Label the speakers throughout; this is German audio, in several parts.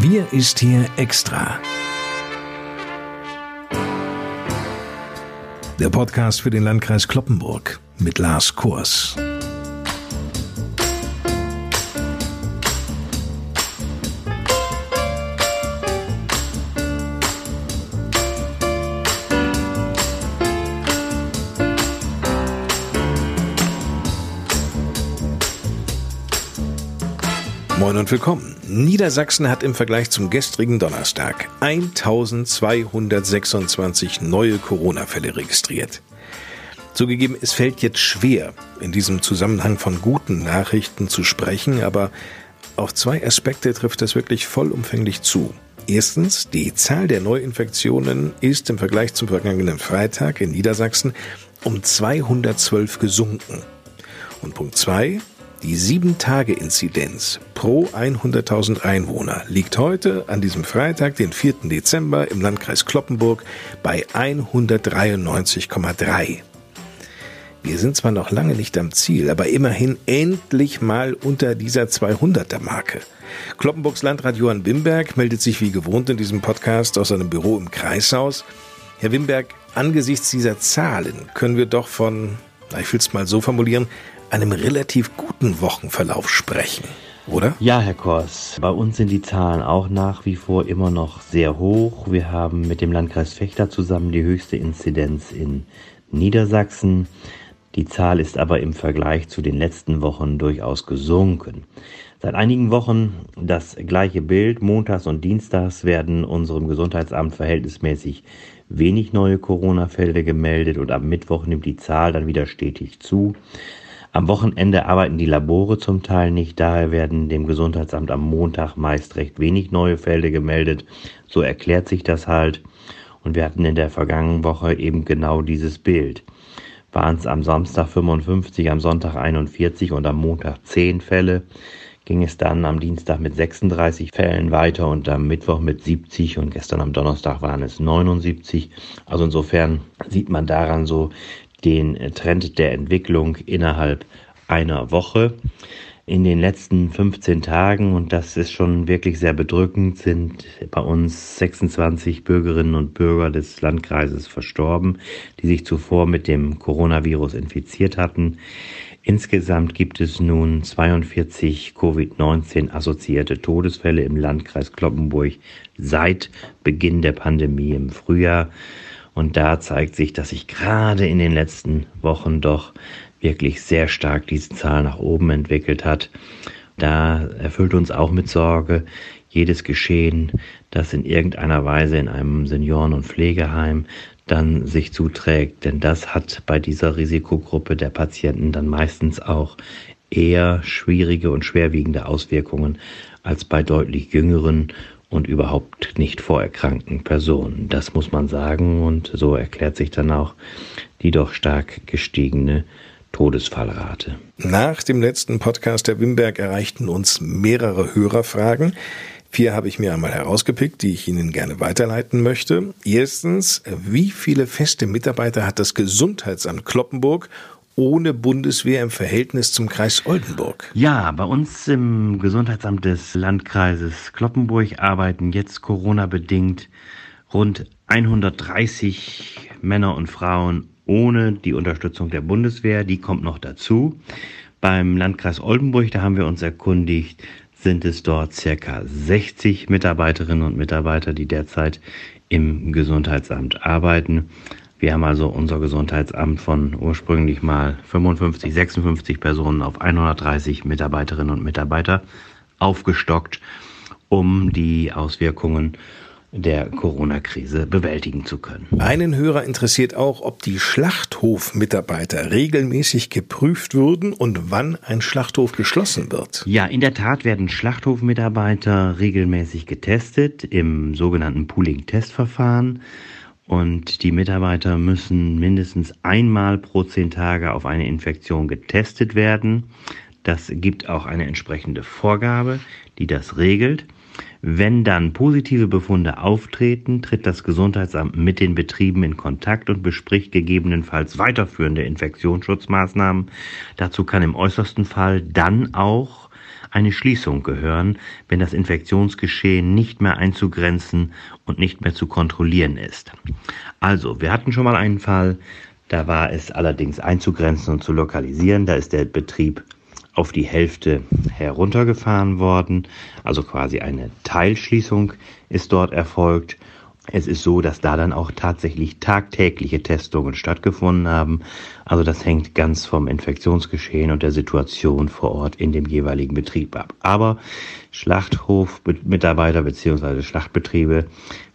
Speaker 1: Wir ist hier extra. Der Podcast für den Landkreis Kloppenburg mit Lars Kurs. Und willkommen. Niedersachsen hat im Vergleich zum gestrigen Donnerstag 1226 neue Corona-Fälle registriert. Zugegeben, es fällt jetzt schwer, in diesem Zusammenhang von guten Nachrichten zu sprechen, aber auf zwei Aspekte trifft das wirklich vollumfänglich zu. Erstens, die Zahl der Neuinfektionen ist im Vergleich zum vergangenen Freitag in Niedersachsen um 212 gesunken. Und Punkt zwei, die 7-Tage-Inzidenz pro 100.000 Einwohner liegt heute an diesem Freitag, den 4. Dezember, im Landkreis Kloppenburg bei 193,3. Wir sind zwar noch lange nicht am Ziel, aber immerhin endlich mal unter dieser 200er Marke. Kloppenburgs Landrat Johann Wimberg meldet sich wie gewohnt in diesem Podcast aus seinem Büro im Kreishaus. Herr Wimberg, angesichts dieser Zahlen können wir doch von, ich will es mal so formulieren, einem relativ guten Wochenverlauf sprechen, oder?
Speaker 2: Ja, Herr Kors, bei uns sind die Zahlen auch nach wie vor immer noch sehr hoch. Wir haben mit dem Landkreis Fechter zusammen die höchste Inzidenz in Niedersachsen. Die Zahl ist aber im Vergleich zu den letzten Wochen durchaus gesunken. Seit einigen Wochen das gleiche Bild. Montags und Dienstags werden unserem Gesundheitsamt verhältnismäßig wenig neue Corona-Fälle gemeldet und am Mittwoch nimmt die Zahl dann wieder stetig zu. Am Wochenende arbeiten die Labore zum Teil nicht, daher werden dem Gesundheitsamt am Montag meist recht wenig neue Fälle gemeldet. So erklärt sich das halt. Und wir hatten in der vergangenen Woche eben genau dieses Bild. Waren es am Samstag 55, am Sonntag 41 und am Montag 10 Fälle, ging es dann am Dienstag mit 36 Fällen weiter und am Mittwoch mit 70 und gestern am Donnerstag waren es 79. Also insofern sieht man daran so den Trend der Entwicklung innerhalb einer Woche. In den letzten 15 Tagen, und das ist schon wirklich sehr bedrückend, sind bei uns 26 Bürgerinnen und Bürger des Landkreises verstorben, die sich zuvor mit dem Coronavirus infiziert hatten. Insgesamt gibt es nun 42 Covid-19 assoziierte Todesfälle im Landkreis Kloppenburg seit Beginn der Pandemie im Frühjahr. Und da zeigt sich, dass sich gerade in den letzten Wochen doch wirklich sehr stark diese Zahl nach oben entwickelt hat. Da erfüllt uns auch mit Sorge jedes Geschehen, das in irgendeiner Weise in einem Senioren- und Pflegeheim dann sich zuträgt. Denn das hat bei dieser Risikogruppe der Patienten dann meistens auch eher schwierige und schwerwiegende Auswirkungen als bei deutlich jüngeren und überhaupt nicht vorerkrankten Personen. Das muss man sagen und so erklärt sich dann auch die doch stark gestiegene Todesfallrate.
Speaker 1: Nach dem letzten Podcast der Wimberg erreichten uns mehrere Hörerfragen. Vier habe ich mir einmal herausgepickt, die ich Ihnen gerne weiterleiten möchte. Erstens, wie viele feste Mitarbeiter hat das Gesundheitsamt Kloppenburg ohne Bundeswehr im Verhältnis zum Kreis Oldenburg?
Speaker 2: Ja, bei uns im Gesundheitsamt des Landkreises Kloppenburg arbeiten jetzt Corona-bedingt rund 130 Männer und Frauen ohne die Unterstützung der Bundeswehr. Die kommt noch dazu. Beim Landkreis Oldenburg, da haben wir uns erkundigt, sind es dort circa 60 Mitarbeiterinnen und Mitarbeiter, die derzeit im Gesundheitsamt arbeiten. Wir haben also unser Gesundheitsamt von ursprünglich mal 55, 56 Personen auf 130 Mitarbeiterinnen und Mitarbeiter aufgestockt, um die Auswirkungen der Corona-Krise bewältigen zu können.
Speaker 1: Einen Hörer interessiert auch, ob die Schlachthofmitarbeiter regelmäßig geprüft würden und wann ein Schlachthof geschlossen wird.
Speaker 2: Ja, in der Tat werden Schlachthofmitarbeiter regelmäßig getestet im sogenannten Pooling-Testverfahren. Und die Mitarbeiter müssen mindestens einmal pro zehn Tage auf eine Infektion getestet werden. Das gibt auch eine entsprechende Vorgabe, die das regelt. Wenn dann positive Befunde auftreten, tritt das Gesundheitsamt mit den Betrieben in Kontakt und bespricht gegebenenfalls weiterführende Infektionsschutzmaßnahmen. Dazu kann im äußersten Fall dann auch eine Schließung gehören, wenn das Infektionsgeschehen nicht mehr einzugrenzen und nicht mehr zu kontrollieren ist. Also, wir hatten schon mal einen Fall, da war es allerdings einzugrenzen und zu lokalisieren, da ist der Betrieb auf die Hälfte heruntergefahren worden, also quasi eine Teilschließung ist dort erfolgt es ist so, dass da dann auch tatsächlich tagtägliche Testungen stattgefunden haben. Also das hängt ganz vom Infektionsgeschehen und der Situation vor Ort in dem jeweiligen Betrieb ab. Aber Schlachthofmitarbeiter bzw. Schlachtbetriebe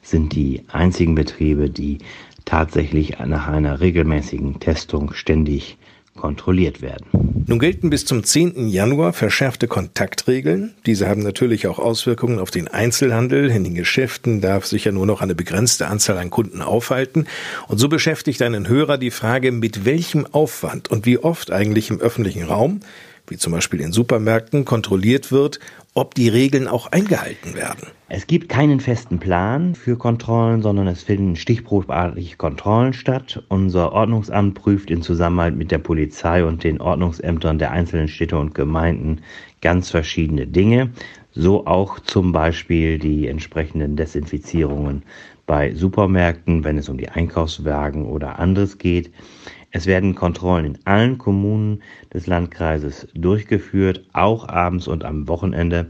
Speaker 2: sind die einzigen Betriebe, die tatsächlich nach einer regelmäßigen Testung ständig kontrolliert werden.
Speaker 1: Nun gelten bis zum 10. Januar verschärfte Kontaktregeln. Diese haben natürlich auch Auswirkungen auf den Einzelhandel. In den Geschäften darf sich ja nur noch eine begrenzte Anzahl an Kunden aufhalten. Und so beschäftigt einen Hörer die Frage, mit welchem Aufwand und wie oft eigentlich im öffentlichen Raum wie zum Beispiel in Supermärkten, kontrolliert wird, ob die Regeln auch eingehalten werden.
Speaker 2: Es gibt keinen festen Plan für Kontrollen, sondern es finden stichprobartig Kontrollen statt. Unser Ordnungsamt prüft in Zusammenarbeit mit der Polizei und den Ordnungsämtern der einzelnen Städte und Gemeinden ganz verschiedene Dinge. So auch zum Beispiel die entsprechenden Desinfizierungen bei Supermärkten, wenn es um die Einkaufswagen oder anderes geht. Es werden Kontrollen in allen Kommunen des Landkreises durchgeführt, auch abends und am Wochenende,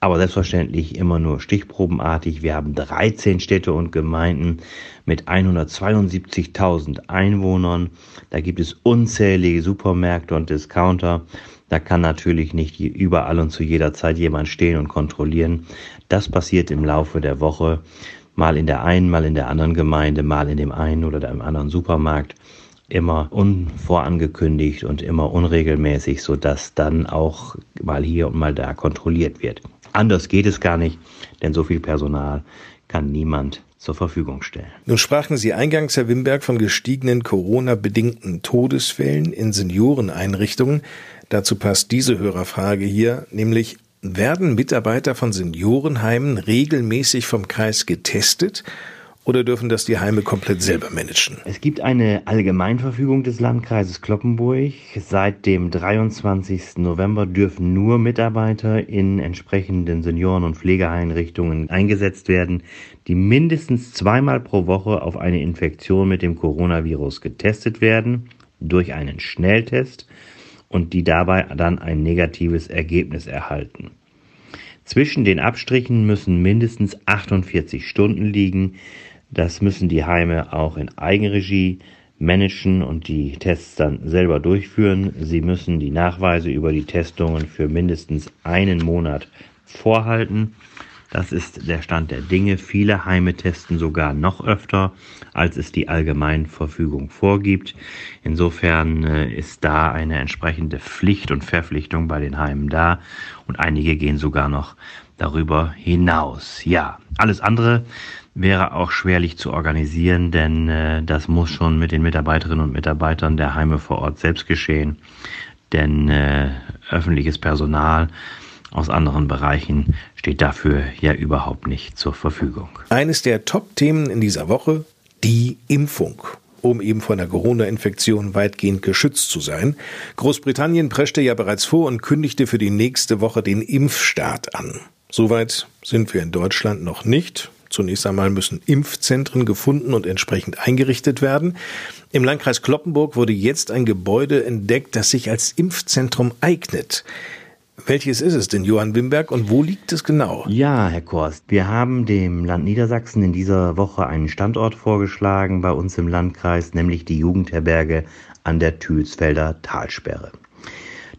Speaker 2: aber selbstverständlich immer nur stichprobenartig. Wir haben 13 Städte und Gemeinden mit 172.000 Einwohnern. Da gibt es unzählige Supermärkte und Discounter. Da kann natürlich nicht überall und zu jeder Zeit jemand stehen und kontrollieren. Das passiert im Laufe der Woche, mal in der einen, mal in der anderen Gemeinde, mal in dem einen oder dem anderen Supermarkt immer unvorangekündigt und immer unregelmäßig, sodass dann auch mal hier und mal da kontrolliert wird. Anders geht es gar nicht, denn so viel Personal kann niemand zur Verfügung stellen.
Speaker 1: Nun sprachen Sie eingangs, Herr Wimberg, von gestiegenen Corona-bedingten Todesfällen in Senioreneinrichtungen. Dazu passt diese Hörerfrage hier, nämlich werden Mitarbeiter von Seniorenheimen regelmäßig vom Kreis getestet oder dürfen das die Heime komplett selber managen?
Speaker 2: Es gibt eine Allgemeinverfügung des Landkreises Kloppenburg. Seit dem 23. November dürfen nur Mitarbeiter in entsprechenden Senioren- und Pflegeeinrichtungen eingesetzt werden, die mindestens zweimal pro Woche auf eine Infektion mit dem Coronavirus getestet werden durch einen Schnelltest und die dabei dann ein negatives Ergebnis erhalten. Zwischen den Abstrichen müssen mindestens 48 Stunden liegen. Das müssen die Heime auch in Eigenregie managen und die Tests dann selber durchführen. Sie müssen die Nachweise über die Testungen für mindestens einen Monat vorhalten. Das ist der Stand der Dinge. Viele Heime testen sogar noch öfter, als es die Allgemeinverfügung vorgibt. Insofern äh, ist da eine entsprechende Pflicht und Verpflichtung bei den Heimen da und einige gehen sogar noch darüber hinaus. Ja, alles andere wäre auch schwerlich zu organisieren, denn äh, das muss schon mit den Mitarbeiterinnen und Mitarbeitern der Heime vor Ort selbst geschehen. Denn äh, öffentliches Personal aus anderen Bereichen steht dafür ja überhaupt nicht zur Verfügung.
Speaker 1: Eines der Top-Themen in dieser Woche, die Impfung um eben vor einer Corona-Infektion weitgehend geschützt zu sein. Großbritannien preschte ja bereits vor und kündigte für die nächste Woche den Impfstart an. Soweit sind wir in Deutschland noch nicht. Zunächst einmal müssen Impfzentren gefunden und entsprechend eingerichtet werden. Im Landkreis Kloppenburg wurde jetzt ein Gebäude entdeckt, das sich als Impfzentrum eignet. Welches ist es denn, Johann Wimberg, und wo liegt es genau?
Speaker 2: Ja, Herr Korst, wir haben dem Land Niedersachsen in dieser Woche einen Standort vorgeschlagen bei uns im Landkreis, nämlich die Jugendherberge an der Thülsfelder Talsperre.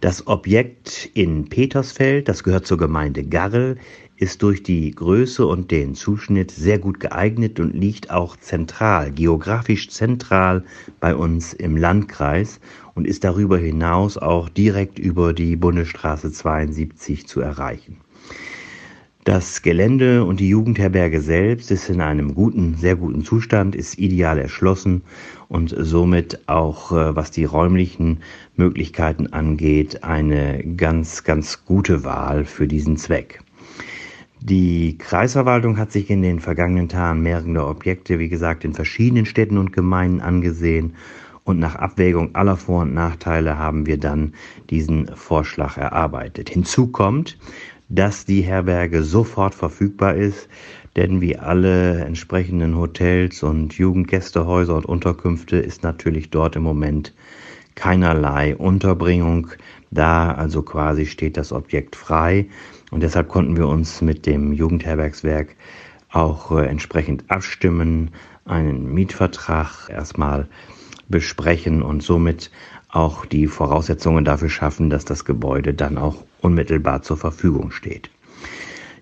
Speaker 2: Das Objekt in Petersfeld, das gehört zur Gemeinde Garrel, ist durch die Größe und den Zuschnitt sehr gut geeignet und liegt auch zentral, geografisch zentral bei uns im Landkreis und ist darüber hinaus auch direkt über die Bundesstraße 72 zu erreichen. Das Gelände und die Jugendherberge selbst ist in einem guten, sehr guten Zustand, ist ideal erschlossen und somit auch, äh, was die räumlichen Möglichkeiten angeht, eine ganz, ganz gute Wahl für diesen Zweck. Die Kreisverwaltung hat sich in den vergangenen Tagen mehrere Objekte, wie gesagt, in verschiedenen Städten und Gemeinden angesehen und nach Abwägung aller Vor- und Nachteile haben wir dann diesen Vorschlag erarbeitet. Hinzu kommt, dass die Herberge sofort verfügbar ist, denn wie alle entsprechenden Hotels und Jugendgästehäuser und Unterkünfte ist natürlich dort im Moment keinerlei Unterbringung. Da, also quasi steht das Objekt frei. Und deshalb konnten wir uns mit dem Jugendherbergswerk auch äh, entsprechend abstimmen, einen Mietvertrag erstmal besprechen und somit auch die Voraussetzungen dafür schaffen, dass das Gebäude dann auch unmittelbar zur Verfügung steht.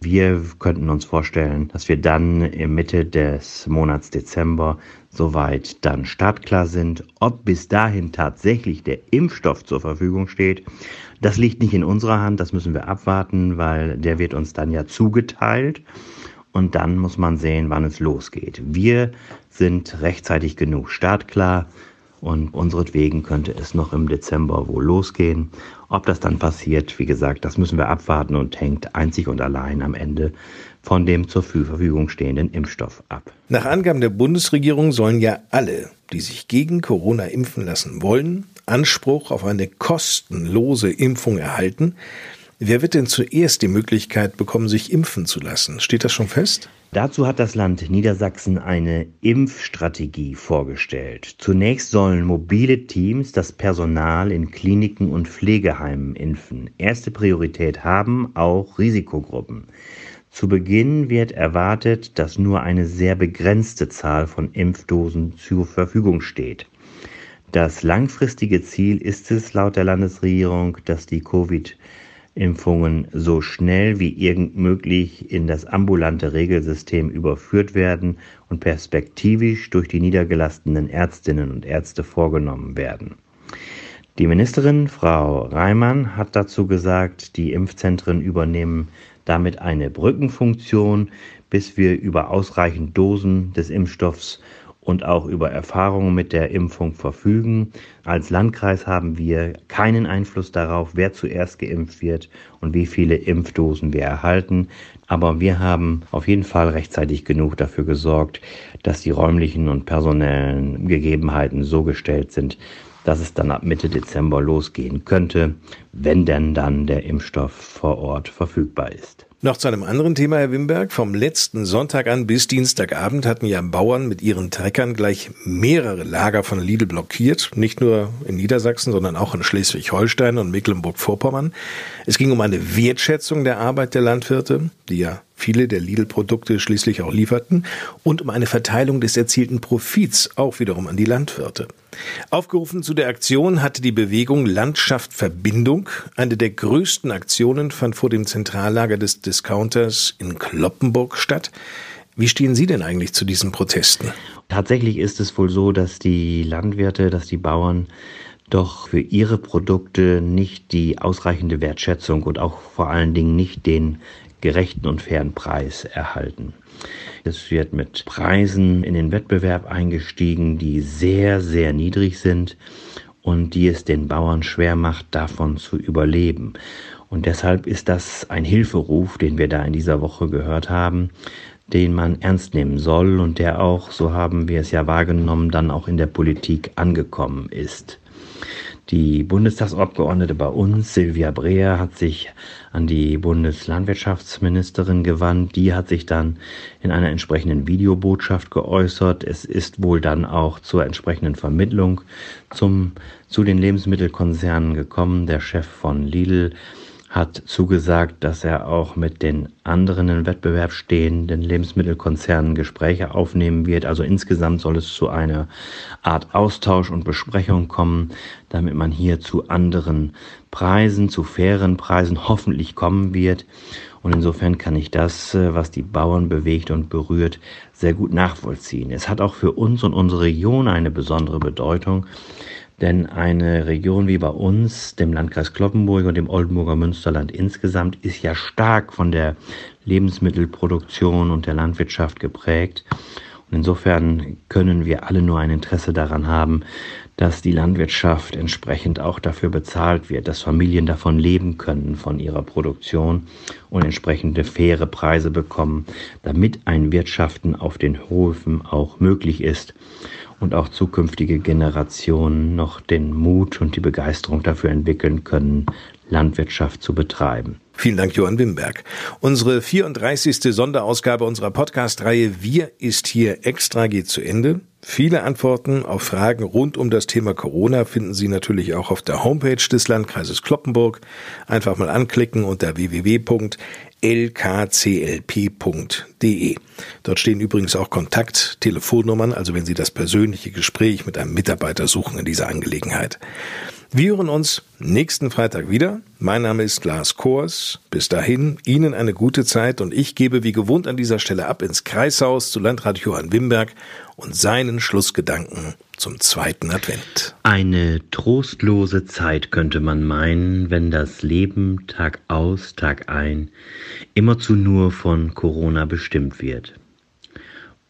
Speaker 2: Wir könnten uns vorstellen, dass wir dann im Mitte des Monats Dezember soweit dann startklar sind. Ob bis dahin tatsächlich der Impfstoff zur Verfügung steht, das liegt nicht in unserer Hand, das müssen wir abwarten, weil der wird uns dann ja zugeteilt und dann muss man sehen, wann es losgeht. Wir sind rechtzeitig genug startklar und unseretwegen könnte es noch im Dezember wohl losgehen. Ob das dann passiert, wie gesagt, das müssen wir abwarten und hängt einzig und allein am Ende von dem zur Verfügung stehenden Impfstoff ab.
Speaker 1: Nach Angaben der Bundesregierung sollen ja alle, die sich gegen Corona impfen lassen wollen, Anspruch auf eine kostenlose Impfung erhalten. Wer wird denn zuerst die Möglichkeit bekommen, sich impfen zu lassen? Steht das schon fest?
Speaker 2: Dazu hat das Land Niedersachsen eine Impfstrategie vorgestellt. Zunächst sollen mobile Teams das Personal in Kliniken und Pflegeheimen impfen. Erste Priorität haben auch Risikogruppen. Zu Beginn wird erwartet, dass nur eine sehr begrenzte Zahl von Impfdosen zur Verfügung steht. Das langfristige Ziel ist es laut der Landesregierung, dass die Covid Impfungen so schnell wie irgend möglich in das ambulante Regelsystem überführt werden und perspektivisch durch die niedergelassenen Ärztinnen und Ärzte vorgenommen werden. Die Ministerin, Frau Reimann, hat dazu gesagt, die Impfzentren übernehmen damit eine Brückenfunktion, bis wir über ausreichend Dosen des Impfstoffs und auch über Erfahrungen mit der Impfung verfügen. Als Landkreis haben wir keinen Einfluss darauf, wer zuerst geimpft wird und wie viele Impfdosen wir erhalten. Aber wir haben auf jeden Fall rechtzeitig genug dafür gesorgt, dass die räumlichen und personellen Gegebenheiten so gestellt sind, dass es dann ab Mitte Dezember losgehen könnte, wenn denn dann der Impfstoff vor Ort verfügbar ist.
Speaker 1: Noch zu einem anderen Thema, Herr Wimberg. Vom letzten Sonntag an bis Dienstagabend hatten ja Bauern mit ihren Treckern gleich mehrere Lager von Lidl blockiert. Nicht nur in Niedersachsen, sondern auch in Schleswig-Holstein und Mecklenburg-Vorpommern. Es ging um eine Wertschätzung der Arbeit der Landwirte, die ja viele der Lidl-Produkte schließlich auch lieferten, und um eine Verteilung des erzielten Profits auch wiederum an die Landwirte. Aufgerufen zu der Aktion hatte die Bewegung Landschaft Verbindung. Eine der größten Aktionen fand vor dem Zentrallager des Discounters in Kloppenburg statt. Wie stehen Sie denn eigentlich zu diesen Protesten?
Speaker 2: Tatsächlich ist es wohl so, dass die Landwirte, dass die Bauern doch für ihre Produkte nicht die ausreichende Wertschätzung und auch vor allen Dingen nicht den gerechten und fairen Preis erhalten. Es wird mit Preisen in den Wettbewerb eingestiegen, die sehr, sehr niedrig sind und die es den Bauern schwer macht, davon zu überleben. Und deshalb ist das ein Hilferuf, den wir da in dieser Woche gehört haben, den man ernst nehmen soll und der auch, so haben wir es ja wahrgenommen, dann auch in der Politik angekommen ist. Die Bundestagsabgeordnete bei uns, Silvia Breer, hat sich an die Bundeslandwirtschaftsministerin gewandt. Die hat sich dann in einer entsprechenden Videobotschaft geäußert. Es ist wohl dann auch zur entsprechenden Vermittlung zum, zu den Lebensmittelkonzernen gekommen. Der Chef von Lidl hat zugesagt, dass er auch mit den anderen im Wettbewerb stehenden Lebensmittelkonzernen Gespräche aufnehmen wird. Also insgesamt soll es zu einer Art Austausch und Besprechung kommen, damit man hier zu anderen Preisen, zu fairen Preisen hoffentlich kommen wird. Und insofern kann ich das, äh, was die Bauern bewegt und berührt, sehr gut nachvollziehen. Es hat auch für uns und unsere Region eine besondere Bedeutung, denn eine Region wie bei uns, dem Landkreis Kloppenburg und dem Oldenburger Münsterland insgesamt, ist ja stark von der Lebensmittelproduktion und der Landwirtschaft geprägt. Und insofern können wir alle nur ein Interesse daran haben, dass die Landwirtschaft entsprechend auch dafür bezahlt wird, dass Familien davon leben können, von ihrer Produktion und entsprechende faire Preise bekommen, damit ein Wirtschaften auf den Höfen auch möglich ist und auch zukünftige Generationen noch den Mut und die Begeisterung dafür entwickeln können, Landwirtschaft zu betreiben.
Speaker 1: Vielen Dank, Johann Wimberg. Unsere 34. Sonderausgabe unserer Podcast-Reihe Wir ist hier extra geht zu Ende. Viele Antworten auf Fragen rund um das Thema Corona finden Sie natürlich auch auf der Homepage des Landkreises Kloppenburg. Einfach mal anklicken unter www.lkclp.de. Dort stehen übrigens auch Kontakt, Telefonnummern, also wenn Sie das persönliche Gespräch mit einem Mitarbeiter suchen in dieser Angelegenheit. Wir hören uns nächsten Freitag wieder. Mein Name ist Lars Kors. Bis dahin Ihnen eine gute Zeit und ich gebe wie gewohnt an dieser Stelle ab ins Kreishaus zu Landrat Johann Wimberg und seinen Schlussgedanken zum zweiten Advent.
Speaker 2: Eine trostlose Zeit könnte man meinen, wenn das Leben Tag aus, Tag ein immerzu nur von Corona bestimmt wird.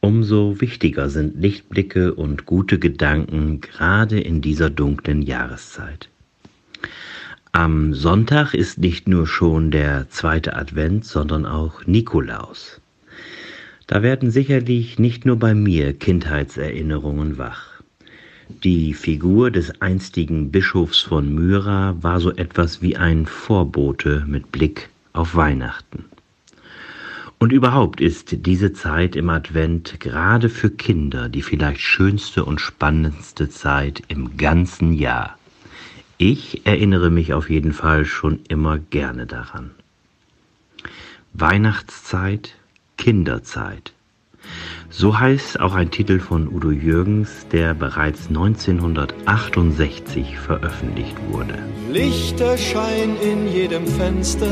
Speaker 2: Umso wichtiger sind Lichtblicke und gute Gedanken gerade in dieser dunklen Jahreszeit. Am Sonntag ist nicht nur schon der zweite Advent, sondern auch Nikolaus. Da werden sicherlich nicht nur bei mir Kindheitserinnerungen wach. Die Figur des einstigen Bischofs von Myra war so etwas wie ein Vorbote mit Blick auf Weihnachten. Und überhaupt ist diese Zeit im Advent gerade für Kinder die vielleicht schönste und spannendste Zeit im ganzen Jahr. Ich erinnere mich auf jeden Fall schon immer gerne daran. Weihnachtszeit, Kinderzeit. So heißt auch ein Titel von Udo Jürgens, der bereits 1968 veröffentlicht wurde.
Speaker 3: Lichter scheinen in jedem Fenster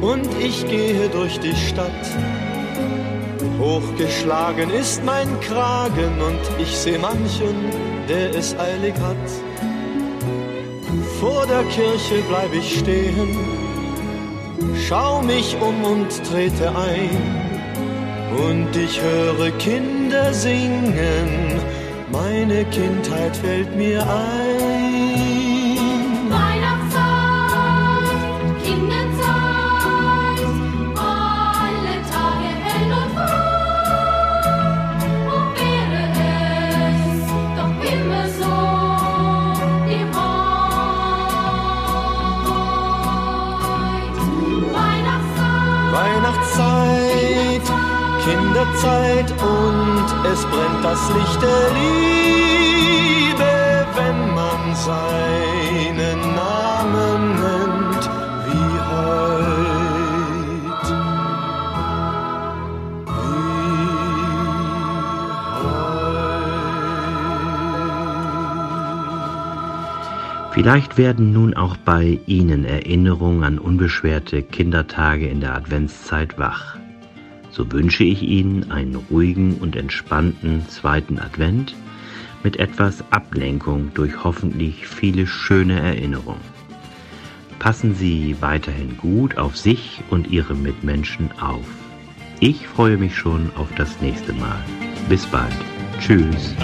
Speaker 3: und ich gehe durch die Stadt. Hochgeschlagen ist mein Kragen und ich seh manchen, der es eilig hat. Vor der Kirche bleib ich stehen, schau mich um und trete ein. Und ich höre Kinder singen, meine Kindheit fällt mir ein.
Speaker 2: Vielleicht werden nun auch bei Ihnen Erinnerungen an unbeschwerte Kindertage in der Adventszeit wach so wünsche ich Ihnen einen ruhigen und entspannten zweiten Advent mit etwas Ablenkung durch hoffentlich viele schöne Erinnerungen. Passen Sie weiterhin gut auf sich und Ihre Mitmenschen auf. Ich freue mich schon auf das nächste Mal. Bis bald. Tschüss.